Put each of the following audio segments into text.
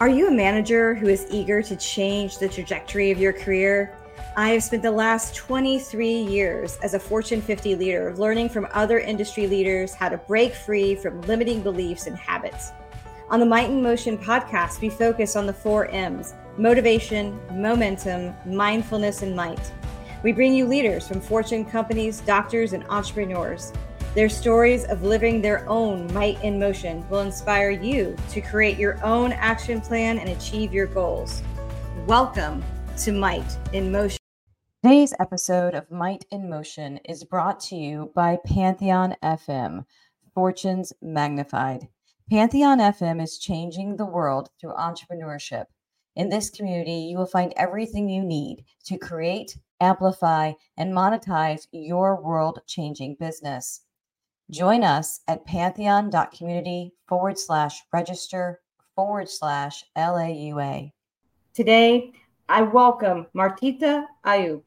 Are you a manager who is eager to change the trajectory of your career? I have spent the last 23 years as a Fortune 50 leader learning from other industry leaders how to break free from limiting beliefs and habits. On the Might in Motion podcast, we focus on the four M's motivation, momentum, mindfulness, and might. We bring you leaders from Fortune companies, doctors, and entrepreneurs. Their stories of living their own might in motion will inspire you to create your own action plan and achieve your goals. Welcome to Might in Motion. Today's episode of Might in Motion is brought to you by Pantheon FM, Fortunes Magnified. Pantheon FM is changing the world through entrepreneurship. In this community, you will find everything you need to create, amplify, and monetize your world changing business. Join us at pantheon.community forward slash register forward slash LAUA. Today, I welcome Martita Ayup.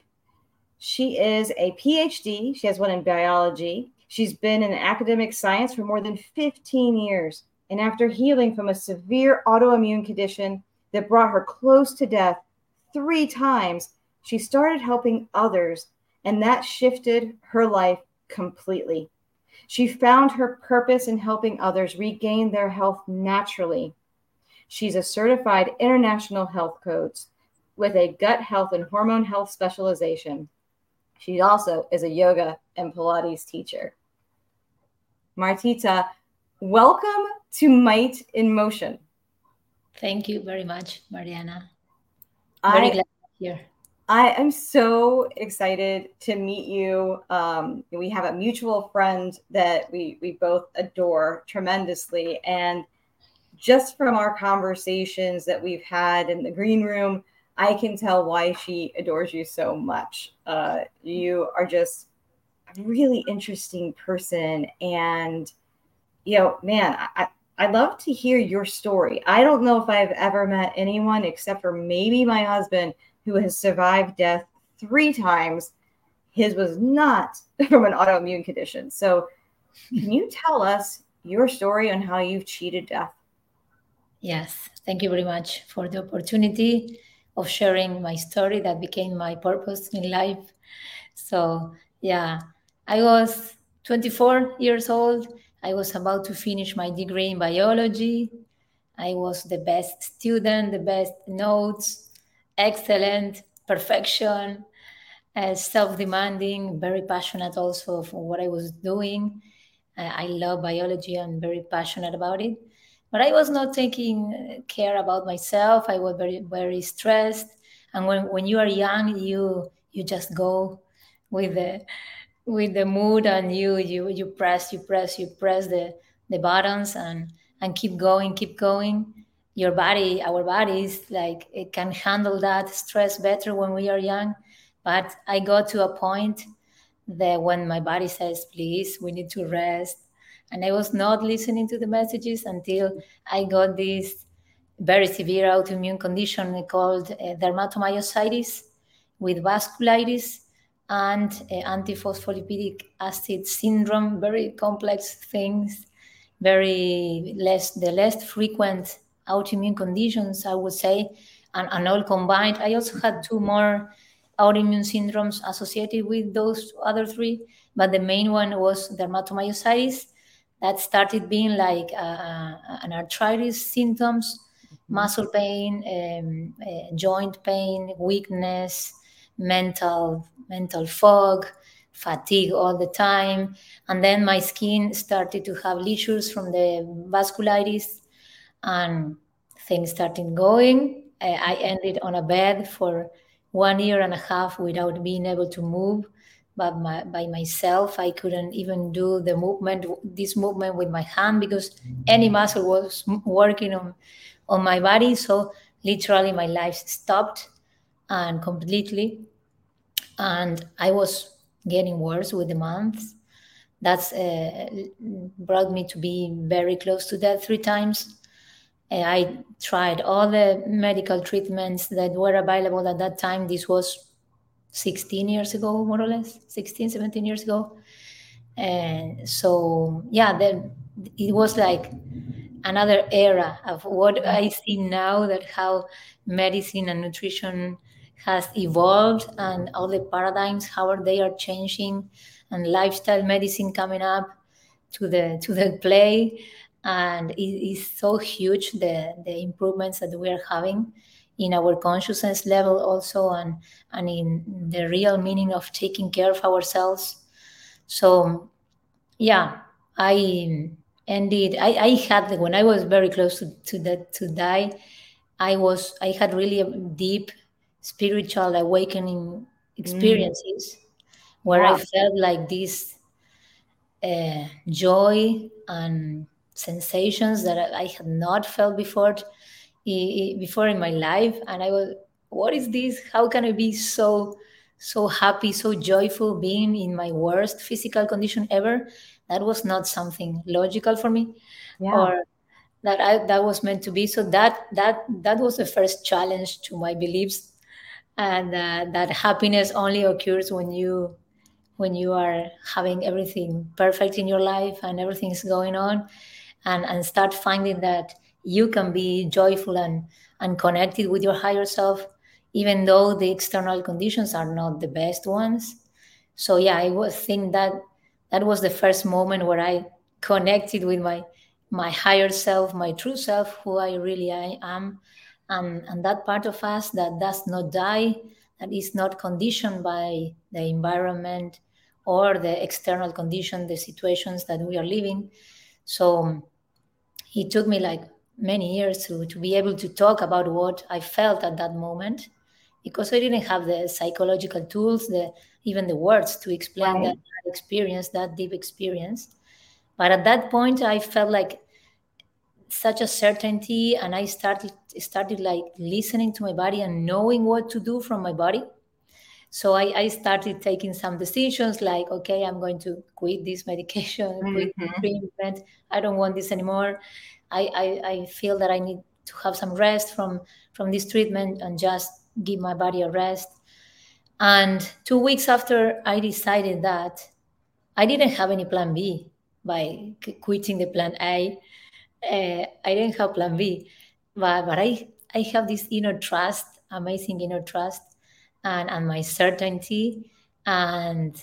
She is a PhD. She has one in biology. She's been in academic science for more than 15 years. And after healing from a severe autoimmune condition that brought her close to death three times, she started helping others. And that shifted her life completely. She found her purpose in helping others regain their health naturally. She's a certified international health coach with a gut health and hormone health specialization. She also is a yoga and Pilates teacher. Martita, welcome to Might in Motion. Thank you very much, Marianna. I'm Very I, glad to be here. I am so excited to meet you. Um, we have a mutual friend that we we both adore tremendously, and just from our conversations that we've had in the green room, I can tell why she adores you so much. Uh, you are just a really interesting person. And, you know, man, I, I love to hear your story. I don't know if I've ever met anyone except for maybe my husband who has survived death three times. His was not from an autoimmune condition. So, can you tell us your story on how you've cheated death? Yes, thank you very much for the opportunity of sharing my story that became my purpose in life. So, yeah, I was 24 years old. I was about to finish my degree in biology. I was the best student, the best notes, excellent, perfection, uh, self demanding, very passionate also for what I was doing. Uh, I love biology, I'm very passionate about it but I was not taking care about myself. I was very very stressed. And when, when you are young, you you just go with the with the mood and you you you press you press you press the the buttons and and keep going keep going your body our bodies like it can handle that stress better when we are young. But i got to a point that when my body says please we need to rest and I was not listening to the messages until I got this very severe autoimmune condition called uh, dermatomyositis with vasculitis and uh, antiphospholipid acid syndrome, very complex things, very less, the less frequent autoimmune conditions, I would say, and, and all combined. I also had two more autoimmune syndromes associated with those other three, but the main one was dermatomyositis that started being like uh, uh, an arthritis symptoms, mm-hmm. muscle pain, um, uh, joint pain, weakness, mental mental fog, fatigue all the time, and then my skin started to have lesions from the vasculitis, and things started going. I ended on a bed for one year and a half without being able to move but my, by myself i couldn't even do the movement this movement with my hand because any muscle was working on on my body. So literally my life stopped and completely. And i was getting worse with the months. That's uh, brought me to be very close to death three times i tried all the medical treatments that were available at that time. This was 16 years ago, more or less, 16, 17 years ago. And so, yeah, then it was like another era of what I see now that how medicine and nutrition has evolved and all the paradigms how they are changing and lifestyle medicine coming up to the to the play and it is so huge the the improvements that we are having in our consciousness level also and and in the real meaning of taking care of ourselves so yeah i ended i i had when i was very close to, to that to die i was i had really deep spiritual awakening experiences mm. where wow. i felt like this uh, joy and sensations that I, had not felt before before in my life. And i was what is this? How can i be so so happy so joyful being in my worst physical condition ever? That was not something logical for me. Yeah. or that I, that was meant to be. So that that that was the first challenge to my beliefs. And uh, that happiness only occurs when you when you are having everything perfect in your life and everything's going on and and start finding that you can be joyful and and connected with your higher self even though the external conditions are not the best ones. So yeah i was think that that was the first moment where i connected with my my higher self my true self who i really I am. And and that part of us that does not die that is not conditioned by the environment or the external condition the situations that we are living. So it took me like many years to, to be able to talk about what I felt at that moment because I didn't have the psychological tools, the even the words to explain right. that experience, that deep experience. But at that point, I felt like such a certainty, and I started started like listening to my body and knowing what to do from my body. So I, I started taking some decisions like, okay, I'm going to quit this medication, mm-hmm. quit treatment. I don't want this anymore. I, I, I feel that I need to have some rest from from this treatment and just give my body a rest. And two weeks after I decided that, I didn't have any plan B by quitting the plan A. Uh, I didn't have plan B, but, but I, I have this inner trust, amazing inner trust, and, and my certainty. And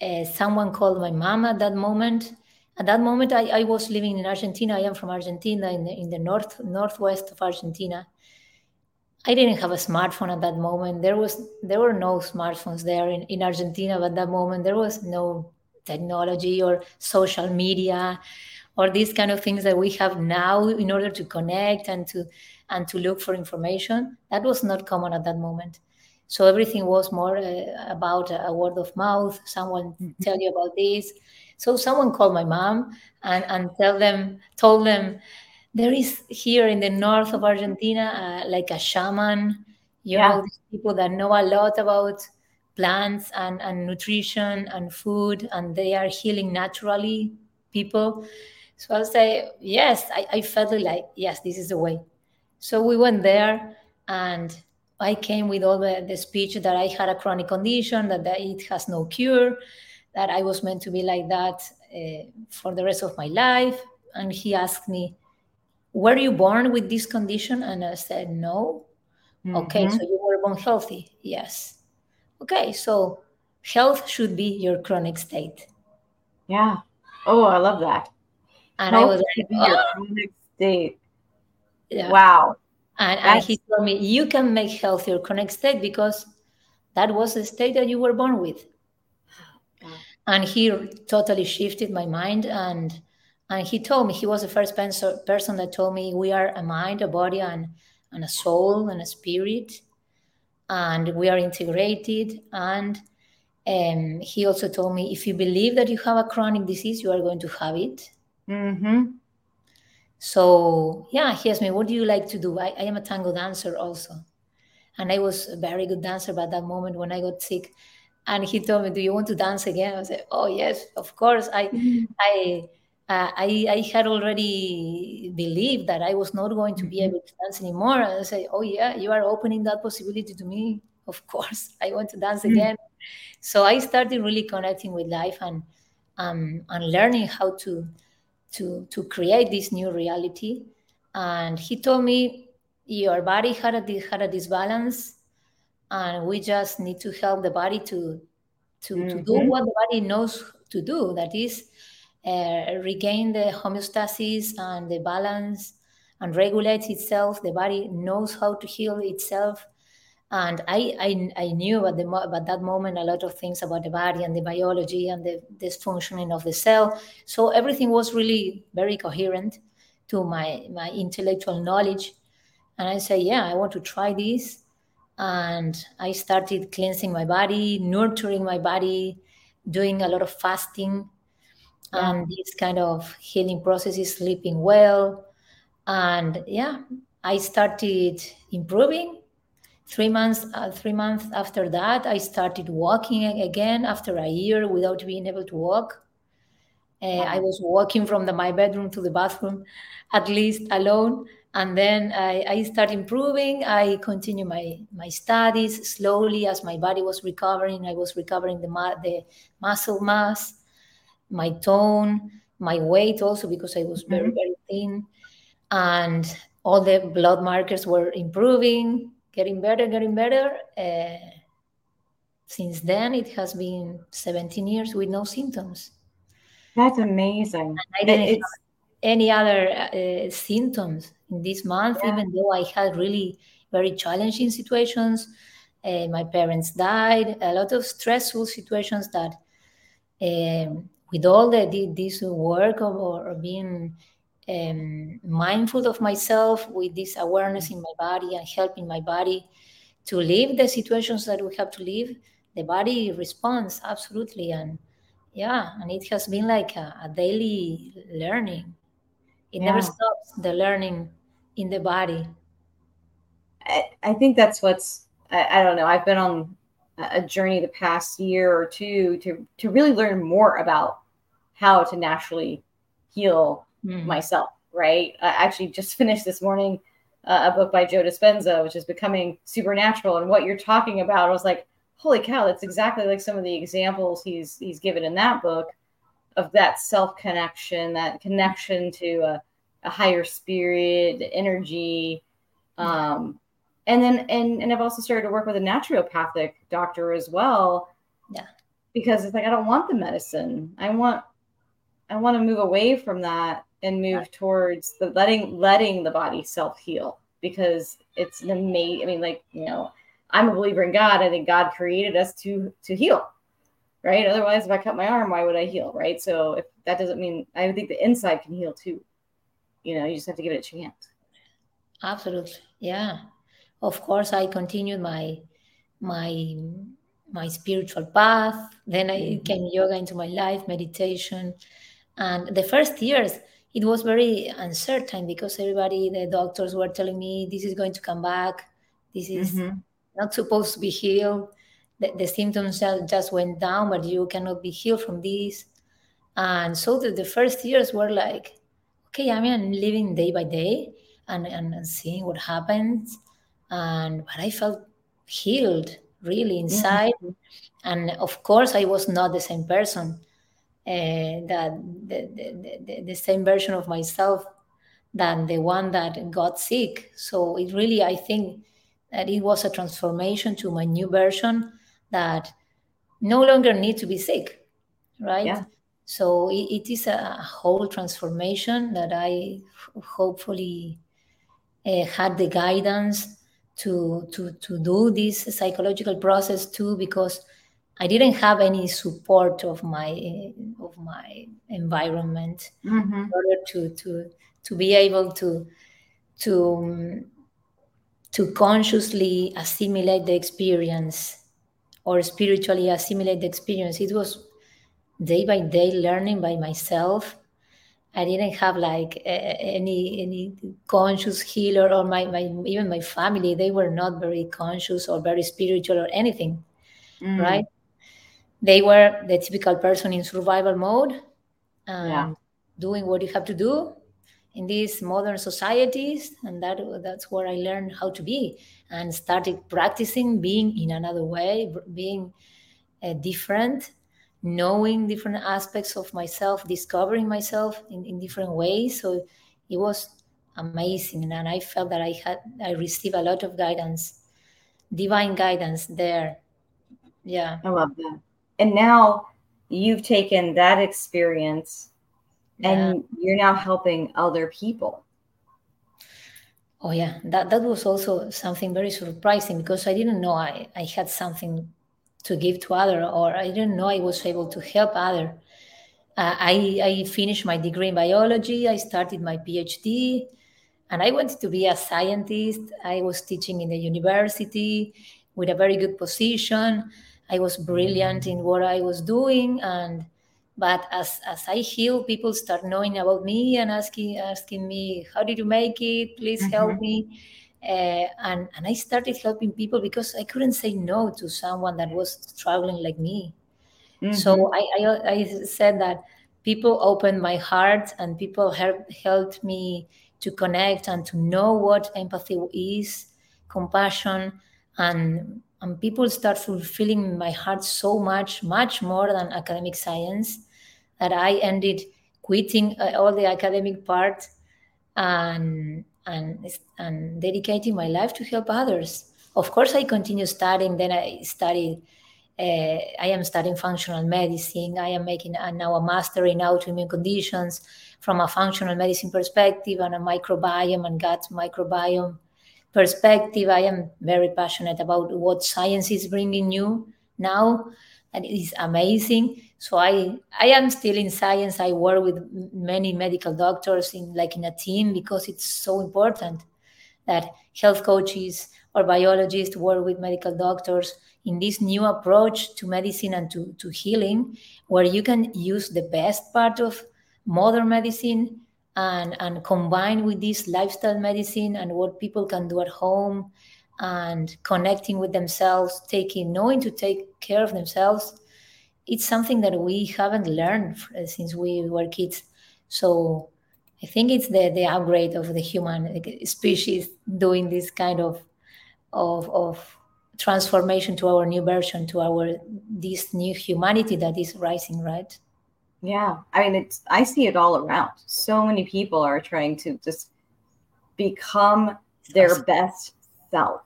uh, someone called my mom at that moment. At that moment I, I, was living in argentina. I am from argentina in the, in the north northwest of argentina. I didn't have a smartphone at that moment. There was there were no smartphones there in, in argentina at that moment there was no technology or social media or these kind of things that we have now in order to connect and to and to look for information. That was not common at that moment so everything was more uh, about a, word of mouth someone mm-hmm. tell you about this so someone called my mom and, and tell them, told them, there is here in the north of Argentina, uh, like a shaman, you yeah. know, people that know a lot about plants and, and nutrition and food, and they are healing naturally people. So I'll say, yes, I, I felt like, yes, this is the way. So we went there and I came with all the, the speech that I had a chronic condition, that, that it has no cure, that I was meant to be like that uh, for the rest of my life. And he asked me, Were you born with this condition? And I said, No. Mm-hmm. Okay, so you were born healthy. Yes. Okay, so health should be your chronic state. Yeah. Oh, I love that. And health I was like, oh. your chronic state. Yeah. Wow. And, and he told me, You can make health your chronic state because that was the state that you were born with. And he totally shifted my mind and and he told me he was the first person that told me we are a mind a body and, and a soul and a spirit and we are integrated. And um, he also told me if you believe that you have a chronic disease you are going to have it. Mm-hmm. So yeah he asked me what do you like to do I, I am a tango dancer also and i was a very good dancer But that moment when i got sick and he told me, "Do you want to dance again?" I said, "Oh yes, of course." I mm-hmm. I, uh, I I had already believed that I was not going to be mm-hmm. able to dance anymore. And I said, "Oh yeah, you are opening that possibility to me. Of course, I want to dance mm-hmm. again." So I started really connecting with life and um, and learning how to to to create this new reality and he told me your body had a had a disbalance and we just need to help the body to to, mm-hmm. to do mm-hmm. what the body knows to do that is uh, regain the homeostasis and the balance and regulates itself the body knows how to heal itself and I, I, I knew at, the, at that moment a lot of things about the body and the biology and the dysfunctioning of the cell. So everything was really very coherent to my, my intellectual knowledge. And I said, yeah, I want to try this. And I started cleansing my body, nurturing my body, doing a lot of fasting yeah. and this kind of healing processes, sleeping well. And yeah, I started improving three months uh, three months after that i started walking again after a year without being able to walk. Uh, i was walking from the, my bedroom to the bathroom at least alone. And then I, I started improving. I continued my my studies slowly as my body was recovering. I was recovering the, the muscle mass my tone my weight also because i was very mm-hmm. very thin. And all the blood markers were improving getting better, getting better. Uh, since then, it has been 17 years with no symptoms. That's amazing. And I didn't it's... have any other uh, symptoms in this month, yeah. even though I had really very challenging situations. Uh, my parents died, a lot of stressful situations that, um, with all the this work of or being um, mindful of myself with this awareness in my body and helping my body to live the situations that we have to live the body responds absolutely. And yeah and it has been like a, a daily learning. It yeah. never stops the learning in the body. I, I think that's what's I, I don't know i've been on a journey the past year or two to to really learn more about how to naturally heal mm. myself, right? I actually just finished this morning uh, a book by Joe Dispenza, which is becoming supernatural. And what you're talking about, I was like, holy cow, that's exactly like some of the examples he's he's given in that book of that self connection, that connection to a, a higher spirit, energy. Um, and then and and I've also started to work with a naturopathic doctor as well. Yeah. Because it's like I don't want the medicine. I want I want to move away from that and move towards the letting letting the body self heal because it's an amazing. I mean, like you know, I'm a believer in God. I think God created us to to heal, right? Otherwise, if I cut my arm, why would I heal, right? So if that doesn't mean I think the inside can heal too. You know, you just have to give it a chance. Absolutely, yeah. Of course, I continued my my my spiritual path. Then I mm-hmm. came yoga into my life, meditation, and the first years it was very uncertain because everybody, the doctors were telling me this is going to come back. This is mm-hmm. not supposed to be healed. The, the, symptoms just went down, but you cannot be healed from this. And so the, the first years were like, okay, I mean, I'm living day by day and, and, seeing what happens. And but I felt healed really inside. Mm-hmm. And of course, I was not the same person that the, the, the, the, same version of myself than the one that got sick. So it really, I think that it was a transformation to my new version that no longer need to be sick, right? Yeah. So it, it is a whole transformation that I hopefully uh, had the guidance to to to do this psychological process too, because I didn't have any support of my of my environment mm-hmm. in order to to to be able to to to consciously assimilate the experience or spiritually assimilate the experience. It was day by day learning by myself. I didn't have like any any conscious healer or my, my even my family. They were not very conscious or very spiritual or anything, mm. right? They were the typical person in survival mode and yeah. doing what you have to do in these modern societies and that that's where i learned how to be and started practicing being in another way being uh, different knowing different aspects of myself, discovering myself in, in different ways. So it was amazing. And I felt that I had, I received a lot of guidance, divine guidance there. Yeah. I love that. And now you've taken that experience yeah. and you're now helping other people. Oh yeah, that that was also something very surprising because I didn't know I, I had something to give to other or I didn't know I was able to help other. Uh, I I finished my degree in biology. I started my PhD, and I wanted to be a scientist. I was teaching in the university with a very good position. I was brilliant in what I was doing, and but as as I heal, people start knowing about me and asking asking me, "How did you make it? Please mm-hmm. help me." Uh, and and I started helping people because I couldn't say no to someone that was struggling like me. Mm-hmm. So I, I, I said that people opened my heart and people help, helped me to connect and to know what empathy is, compassion, and and people start fulfilling my heart so much, much more than academic science that I ended quitting uh, all the academic part and and and dedicating my life to help others. Of course, I continue studying. Then I studied. Uh, I am studying functional medicine. I am making a, now a master in autoimmune conditions from a functional medicine perspective and a microbiome and gut microbiome perspective. I am very passionate about what science is bringing you now, and it is amazing so i i am still in science i work with many medical doctors in like in a team because it's so important that health coaches or biologists work with medical doctors in this new approach to medicine and to, to healing where you can use the best part of modern medicine and and combine with this lifestyle medicine and what people can do at home and connecting with themselves taking knowing to take care of themselves it's something that we haven't learned uh, since we were kids. So I think it's the the upgrade of the human species doing this kind of of of transformation to our new version, to our this new humanity that is rising, right? Yeah, I mean, it's I see it all around. So many people are trying to just become their best self,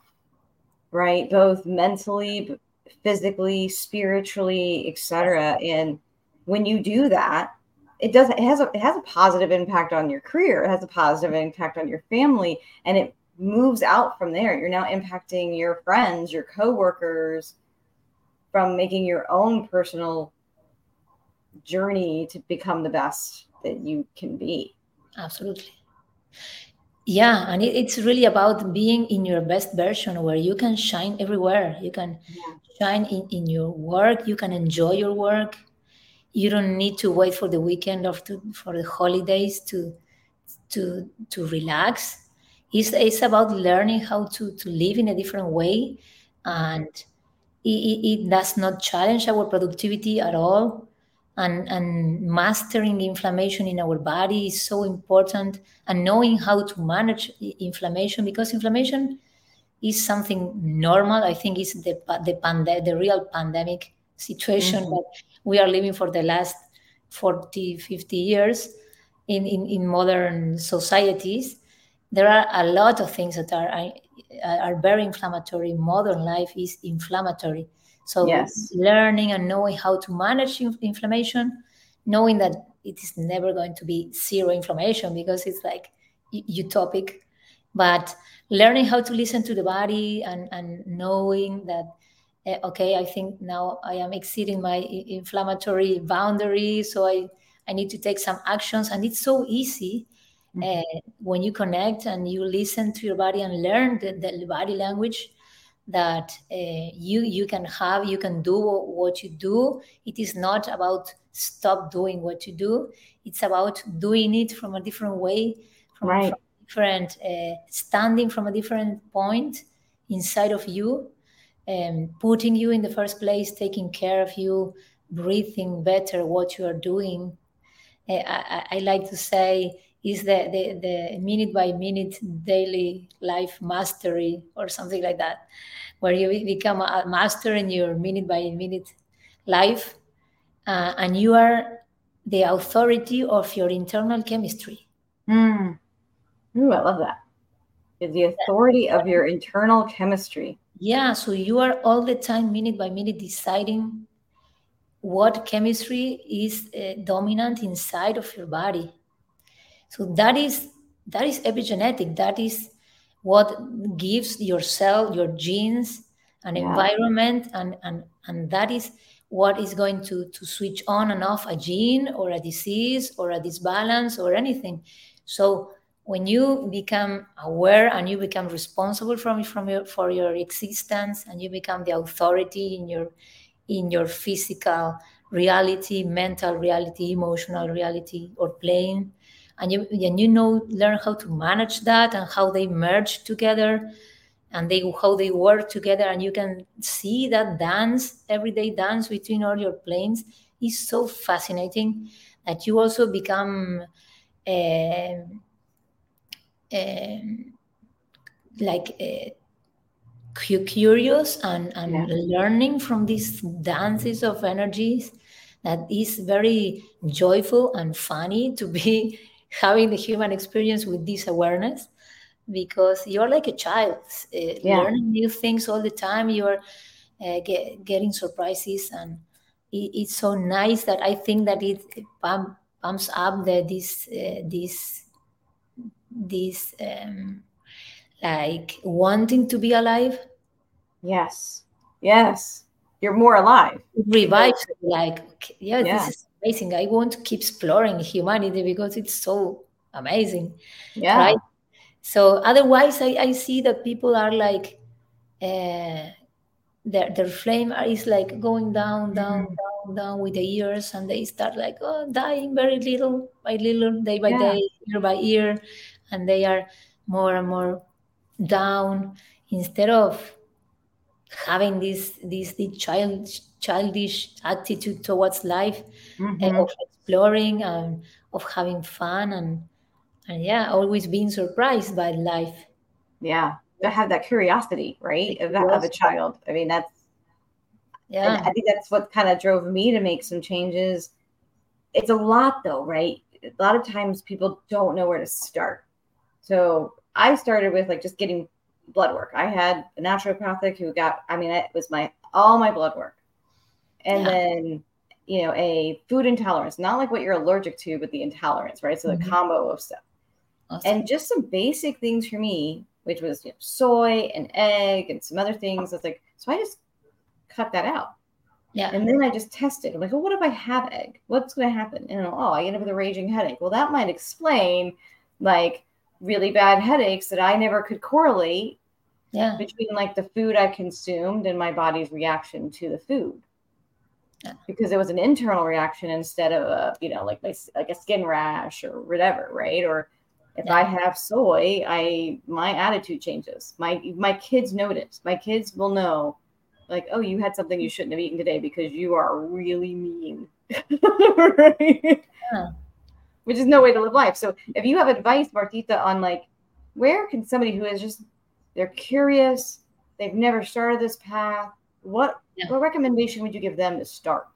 right? Both mentally, physically, spiritually, etc. And when you do that, it does it has a it has a positive impact on your career, it has a positive impact on your family, and it moves out from there. You're now impacting your friends, your coworkers from making your own personal journey to become the best that you can be. Absolutely. Yeah, and it, it's really about being in your best version where you can shine everywhere. You can yeah. shine in, in your work, you can enjoy your work. You don't need to wait for the weekend or to, for the holidays to to to relax. It's, it's about learning how to, to live in a different way and it, it, it does not challenge our productivity at all and, and mastering inflammation in our body is so important and knowing how to manage inflammation because inflammation is something normal. I think it's the the, pande- the real pandemic situation mm-hmm. that we are living for the last 40 50 years in, in, in modern societies. There are a lot of things that are are very inflammatory. Modern life is inflammatory so yes. learning and knowing how to manage inflammation, knowing that it is never going to be zero inflammation because it's like utopic, but learning how to listen to the body and, and knowing that uh, okay, I think now I am exceeding my inflammatory boundary, so I I need to take some actions, and it's so easy. Mm-hmm. Uh, when you connect and you listen to your body and learn the, the body language, that uh, you you can have you can do what you do. It is not about stop doing what you do. It's about doing it from a different way from, right. from different uh, standing from a different point inside of you and um, putting you in the first place taking care of you breathing better what you are doing. Uh, I, I, like to say is the, the, the minute by minute daily life mastery or something like that, where you become a master in your minute by minute life uh, and you are the authority of your internal chemistry. Mm. Ooh, I love that. The authority of your internal chemistry. Yeah, so you are all the time, minute by minute, deciding what chemistry is uh, dominant inside of your body. So that is that is epigenetic. That is what gives your cell, your genes, an yeah. environment, and and and that is what is going to to switch on and off a gene or a disease or a disbalance or anything. So when you become aware and you become responsible from from your for your existence and you become the authority in your in your physical reality mental reality emotional reality or plane and you and you know learn how to manage that and how they merge together and they how they work together and you can see that dance everyday dance between all your planes is so fascinating that you also become uh, um, like uh, curious and, and yeah. learning from these dances of energies that is very joyful and funny to be having the human experience with this awareness because you're like a child uh, yeah. learning new things all the time. You're uh, get, getting surprises and it, it's so nice that i think that it pump, pumps up the, this uh, this this um, like wanting to be alive. Yes. Yes. You're more alive. It revives like yeah, yeah, this is amazing i want to keep exploring humanity because it's so amazing yeah right so otherwise i, I see that people are like uh, their, their flame is like going down down mm-hmm. down down with the years and they start like oh dying very little by little day by yeah. day year by year and they are more and more down instead of having this this, this child childish attitude towards life mm-hmm. of exploring and of having fun and and yeah always being surprised by life. Yeah to have that curiosity right of, that, of a child. I mean that's yeah. I think that's what kind of drove me to make some changes. It's a lot though right? A lot of times people don't know where to start. So I started with like just getting blood work. I had a naturopathic who got, I mean, it was my all my blood work. And yeah. then, you know, a food intolerance, not like what you're allergic to, but the intolerance, right? So the mm-hmm. combo of stuff. Awesome. And just some basic things for me, which was you know, soy and egg and some other things. I was like, so I just cut that out. Yeah. And then I just tested. I'm like, well, what if I have egg? What's going to happen? And oh, I end up with a raging headache. Well, that might explain like really bad headaches that I never could correlate yeah. between like the food I consumed and my body's reaction to the food. Because it was an internal reaction instead of a, you know, like like a skin rash or whatever, right? Or if yeah. I have soy, I my attitude changes. My my kids notice. My kids will know, like, oh, you had something you shouldn't have eaten today because you are really mean. right? Yeah which is no way to live life. So if you have advice, Martita, on like where can somebody who is just they're curious, they've never started this path, what yeah. what recommendation would you give them to start?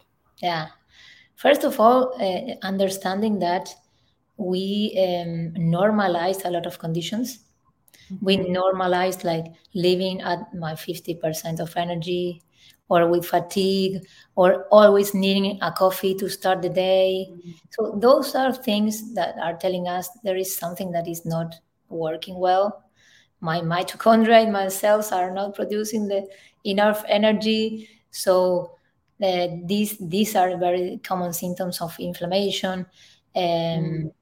Yeah. First of all, uh, understanding that we um, normalize a lot of conditions. Mm-hmm. We normalize like living at my 50% of energy, or with fatigue or always needing a coffee to start the day. Mm-hmm. So those are things that are telling us there is something that is not working well. My mitochondria in my cells are not producing the enough energy. So uh, these these are very common symptoms of inflammation. Um, mm.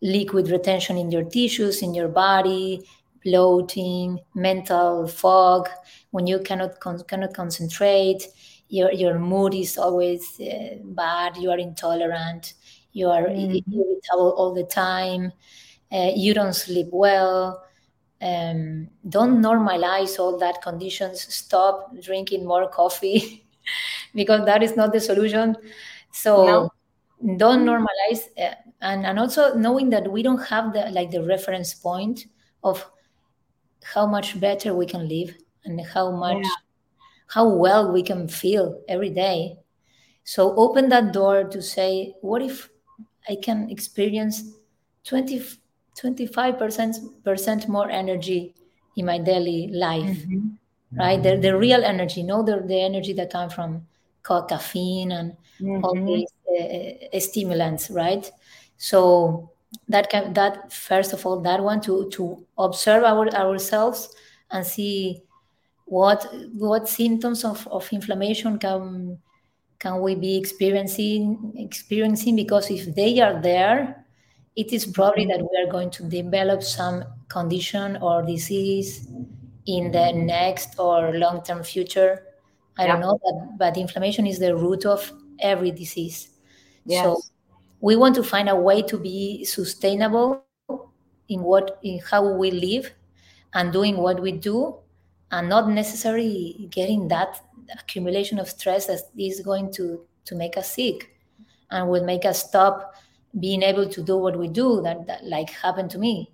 Liquid retention in your tissues, in your body, bloating, mental fog, when you cannot con- cannot concentrate, your your mood is always uh, bad. You are intolerant. You are mm-hmm. irritable all the time. Uh, you don't sleep well. Um, don't normalize all that conditions. Stop drinking more coffee because that is not the solution. So no. don't normalize, uh, and and also knowing that we don't have the like the reference point of how much better we can live and how much yeah. how well we can feel every day So open that door to say, what if I can experience 20, 25% more energy in my daily life, mm-hmm. right? The, the real energy, no the, the energy that comes from caffeine and mm-hmm. all these uh, stimulants, right? So that can that first of all that one to to observe our ourselves and see what what symptoms of, of inflammation can can we be experiencing experiencing because if they are there it is probably that we are going to develop some condition or disease in the next or long-term future i yeah. don't know but, but inflammation is the root of every disease yes. so we want to find a way to be sustainable in what in how we live and doing what we do and not necessarily getting that accumulation of stress that is going to to make us sick and will make us stop being able to do what we do that, that like happened to me.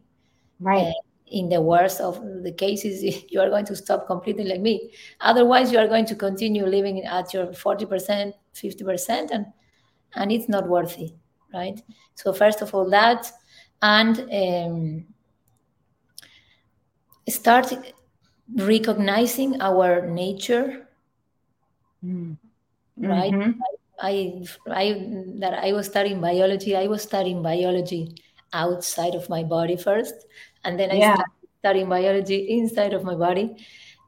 Right. Uh, in the worst of the cases you are going to stop completely like me. Otherwise you are going to continue living at your 40% 50% and and it's not worthy right? So first of all that and um, start recognizing our nature. Mm. right? Mm-hmm. I, I that i was studying biology i was studying biology outside of my body first and then i yeah. started studying biology inside of my body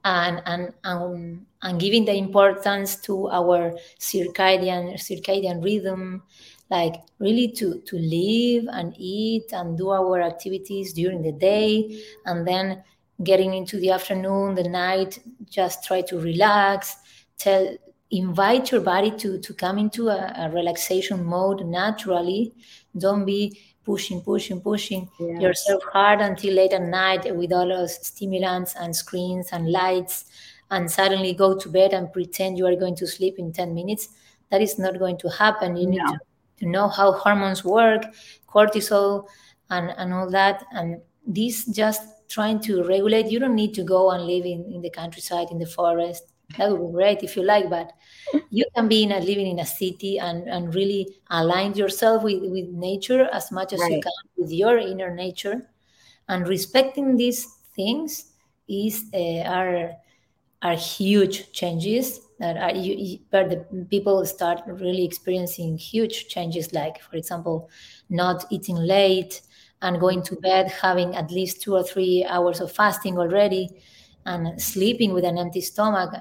and and and, and giving the importance to our circadian circadian rhythm like really to to live and eat and do our activities during the day and then getting into the afternoon the night just try to relax tell invite your body to to come into a, a relaxation mode naturally don't be pushing pushing pushing yes. yourself hard until late at night with all those stimulants and screens and lights and suddenly go to bed and pretend you are going to sleep in 10 minutes that is not going to happen you no. need to to know how hormones work, cortisol, and, and all that. And this just trying to regulate. You don't need to go and live in, in the countryside, in the forest. That would be great if you like, but you can be in a, living in a city and, and really align yourself with, with nature as much as right. you can with your inner nature. And respecting these things is uh, are are huge changes that are, you, where the people start really experiencing huge changes like for example not eating late and going to bed having at least two or three hours of fasting already and sleeping with an empty stomach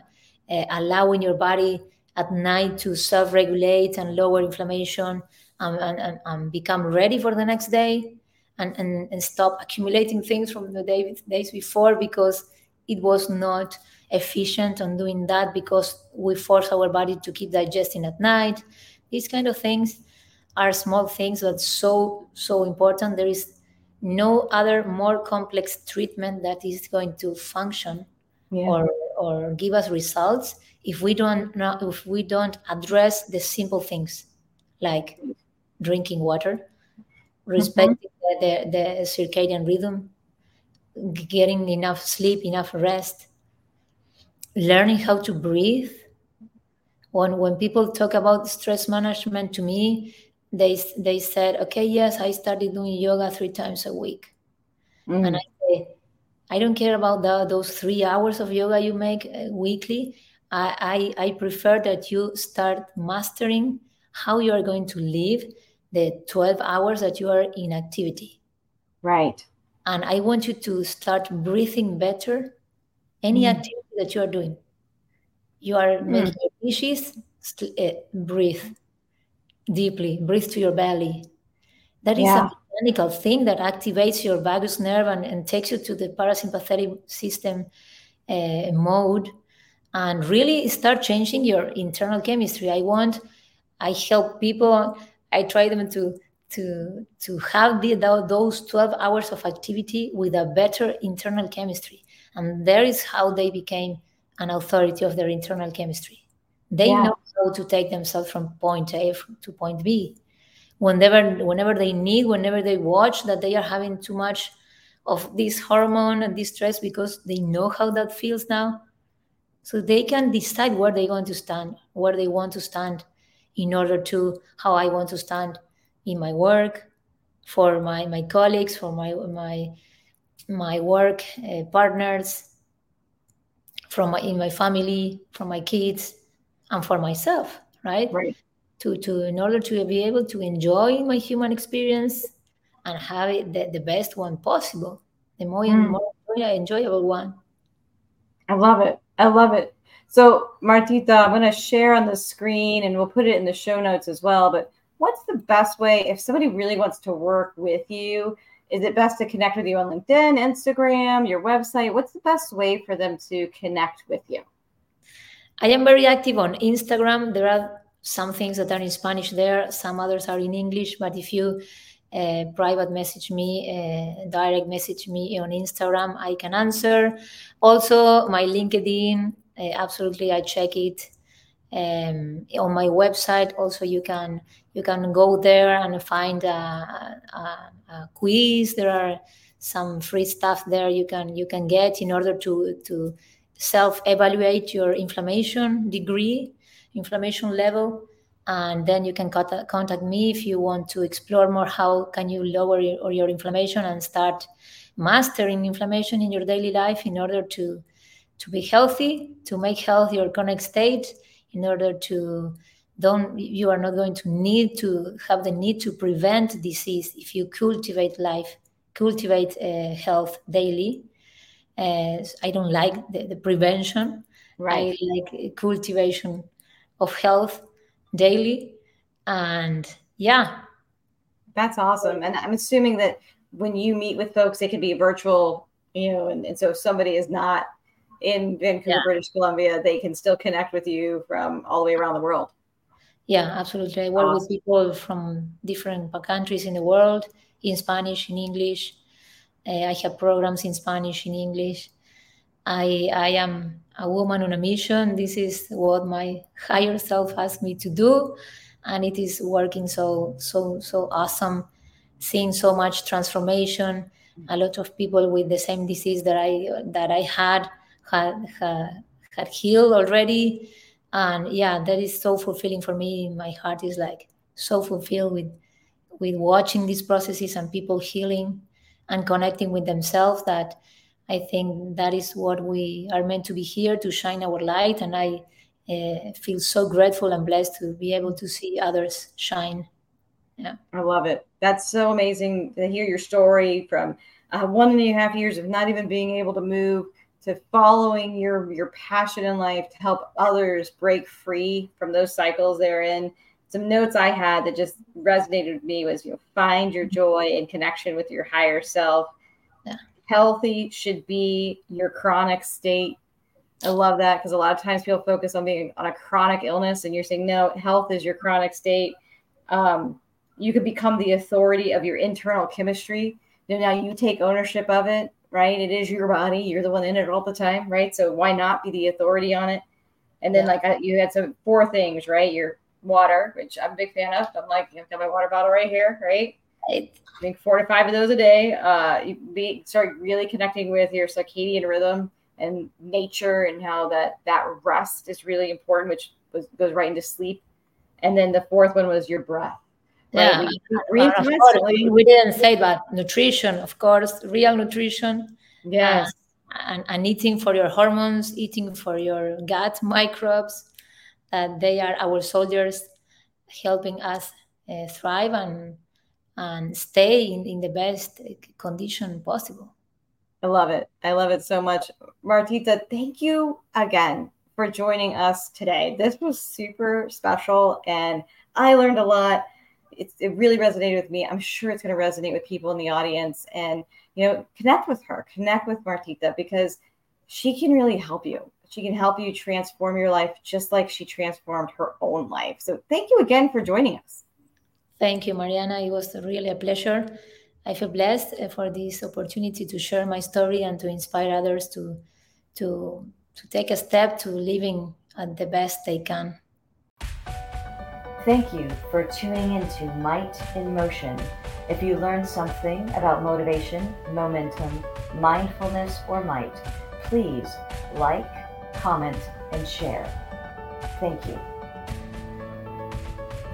uh, allowing your body at night to self-regulate and lower inflammation and, and, and, become ready for the next day and, and, and stop accumulating things from the day, days before because it was not efficient on doing that because we force our body to keep digesting at night these kind of things are small things but so so important there is no other more complex treatment that is going to function yeah. or or give us results if we don't if we don't address the simple things like drinking water respecting mm-hmm. the, the, the circadian rhythm getting enough sleep enough rest learning how to breathe when when people talk about stress management to me they they said okay yes i started doing yoga three times a week mm. and i i don't care about the, those three hours of yoga you make uh, weekly I, I i prefer that you start mastering how you are going to live the 12 hours that you are in activity right and i want you to start breathing better any mm. activity that you are doing. You are mm. making dishes, uh, breathe deeply, breathe to your belly. That is yeah. a mechanical thing that activates your vagus nerve and, and takes you to the parasympathetic system uh, mode and really start changing your internal chemistry. I want, I help people, I try them to to to have the, those 12 hours of activity with a better internal chemistry and there is how they became an authority of their internal chemistry. They yeah. know how to take themselves from point A to point B. Whenever, whenever they need, whenever they watch that they are having too much of this hormone and this stress because they know how that feels now. So they can decide where they're going to stand, where they want to stand in order to how I want to stand in my work, for my my colleagues, for my my my work uh, partners, from my, in my family, from my kids, and for myself, right? Right. To to in order to be able to enjoy my human experience and have it the, the best one possible, the more, mm. more enjoyable one. I love it. I love it. So, Martita, I'm going to share on the screen and we'll put it in the show notes as well. But what's the best way if somebody really wants to work with you? Is it best to connect with you on LinkedIn, Instagram, your website? What's the best way for them to connect with you? I am very active on Instagram. There are some things that are in Spanish there, some others are in English. But if you uh, private message me, uh, direct message me on Instagram, I can answer. Also, my LinkedIn, uh, absolutely, I check it. Um, on my website, also you can you can go there and find a, a, a quiz. There are some free stuff there you can you can get in order to to self evaluate your inflammation degree, inflammation level and then you can contact, me if you want to explore more how can you lower your, or your inflammation and start mastering inflammation in your daily life in order to to be healthy to make health your chronic state in order to don't you are not going to need to have the need to prevent disease if you cultivate life cultivate uh, health daily uh, i don't like the, the prevention right. i like cultivation of health daily. And yeah. That's awesome. And I'm assuming that when you meet with folks, it can be virtual, you know, and, and so if somebody is not in Vancouver, yeah. British Columbia, they can still connect with you from all the way around the world. Yeah, absolutely. I work awesome. with people from different countries in the world in Spanish, in English. Uh, I have programs in Spanish, in English. I I am a woman on a mission. This is what my higher self asked me to do, and it is working so so so awesome. Seeing so much transformation, a lot of people with the same disease that I that I had had had, had healed already, and yeah, that is so fulfilling for me. My heart is like so fulfilled with with watching these processes and people healing and connecting with themselves that I think that is what we are meant to be here to shine our light. And I uh, feel so grateful and blessed to be able to see others shine. Yeah. I love it. That's so amazing to hear your story from uh, one and a half years of not even being able to move to following your your passion in life to help others break free from those cycles they're in. Some notes I had that just resonated with me was you know find your joy and connection with your higher self healthy should be your chronic state. I love that because a lot of times people focus on being on a chronic illness, and you're saying no, health is your chronic state. Um, you could become the authority of your internal chemistry. now you take ownership of it, right? It is your body. You're the one in it all the time, right? So why not be the authority on it? And then, yeah. like you had some four things, right? Your water, which I'm a big fan of. I'm like, I've got my water bottle right here, right? I think four to five of those a day. Uh, you be, start really connecting with your circadian rhythm and nature and how that that rest is really important, which was, goes right into sleep. And then the fourth one was your breath. Yeah, right? we, we, we, didn't say that nutrition, of course, real nutrition. Yes. Uh, and, and eating for your hormones, eating for your gut microbes, that they are our soldiers helping us uh, thrive and and stay in, in the best eh, condition possible. I love it. I love it so much. Martita, thank you again for joining us today. This was super special and I learned a lot. It really resonated with me. I'm sure it's going to resonate with people in the audience. And, you know, connect with her, connect with Martita because she can really help you. She can help you transform your life just like she transformed her own life. So thank you again for joining us. Thank you, Marianna. It was really a pleasure. I feel blessed uh, for this opportunity to share my story and to inspire others to to to take a step to living at the best they can. Thank you for tuning into Might in Motion. If you learned something about motivation, momentum, mindfulness, or might, please like, comment, and share. Thank you.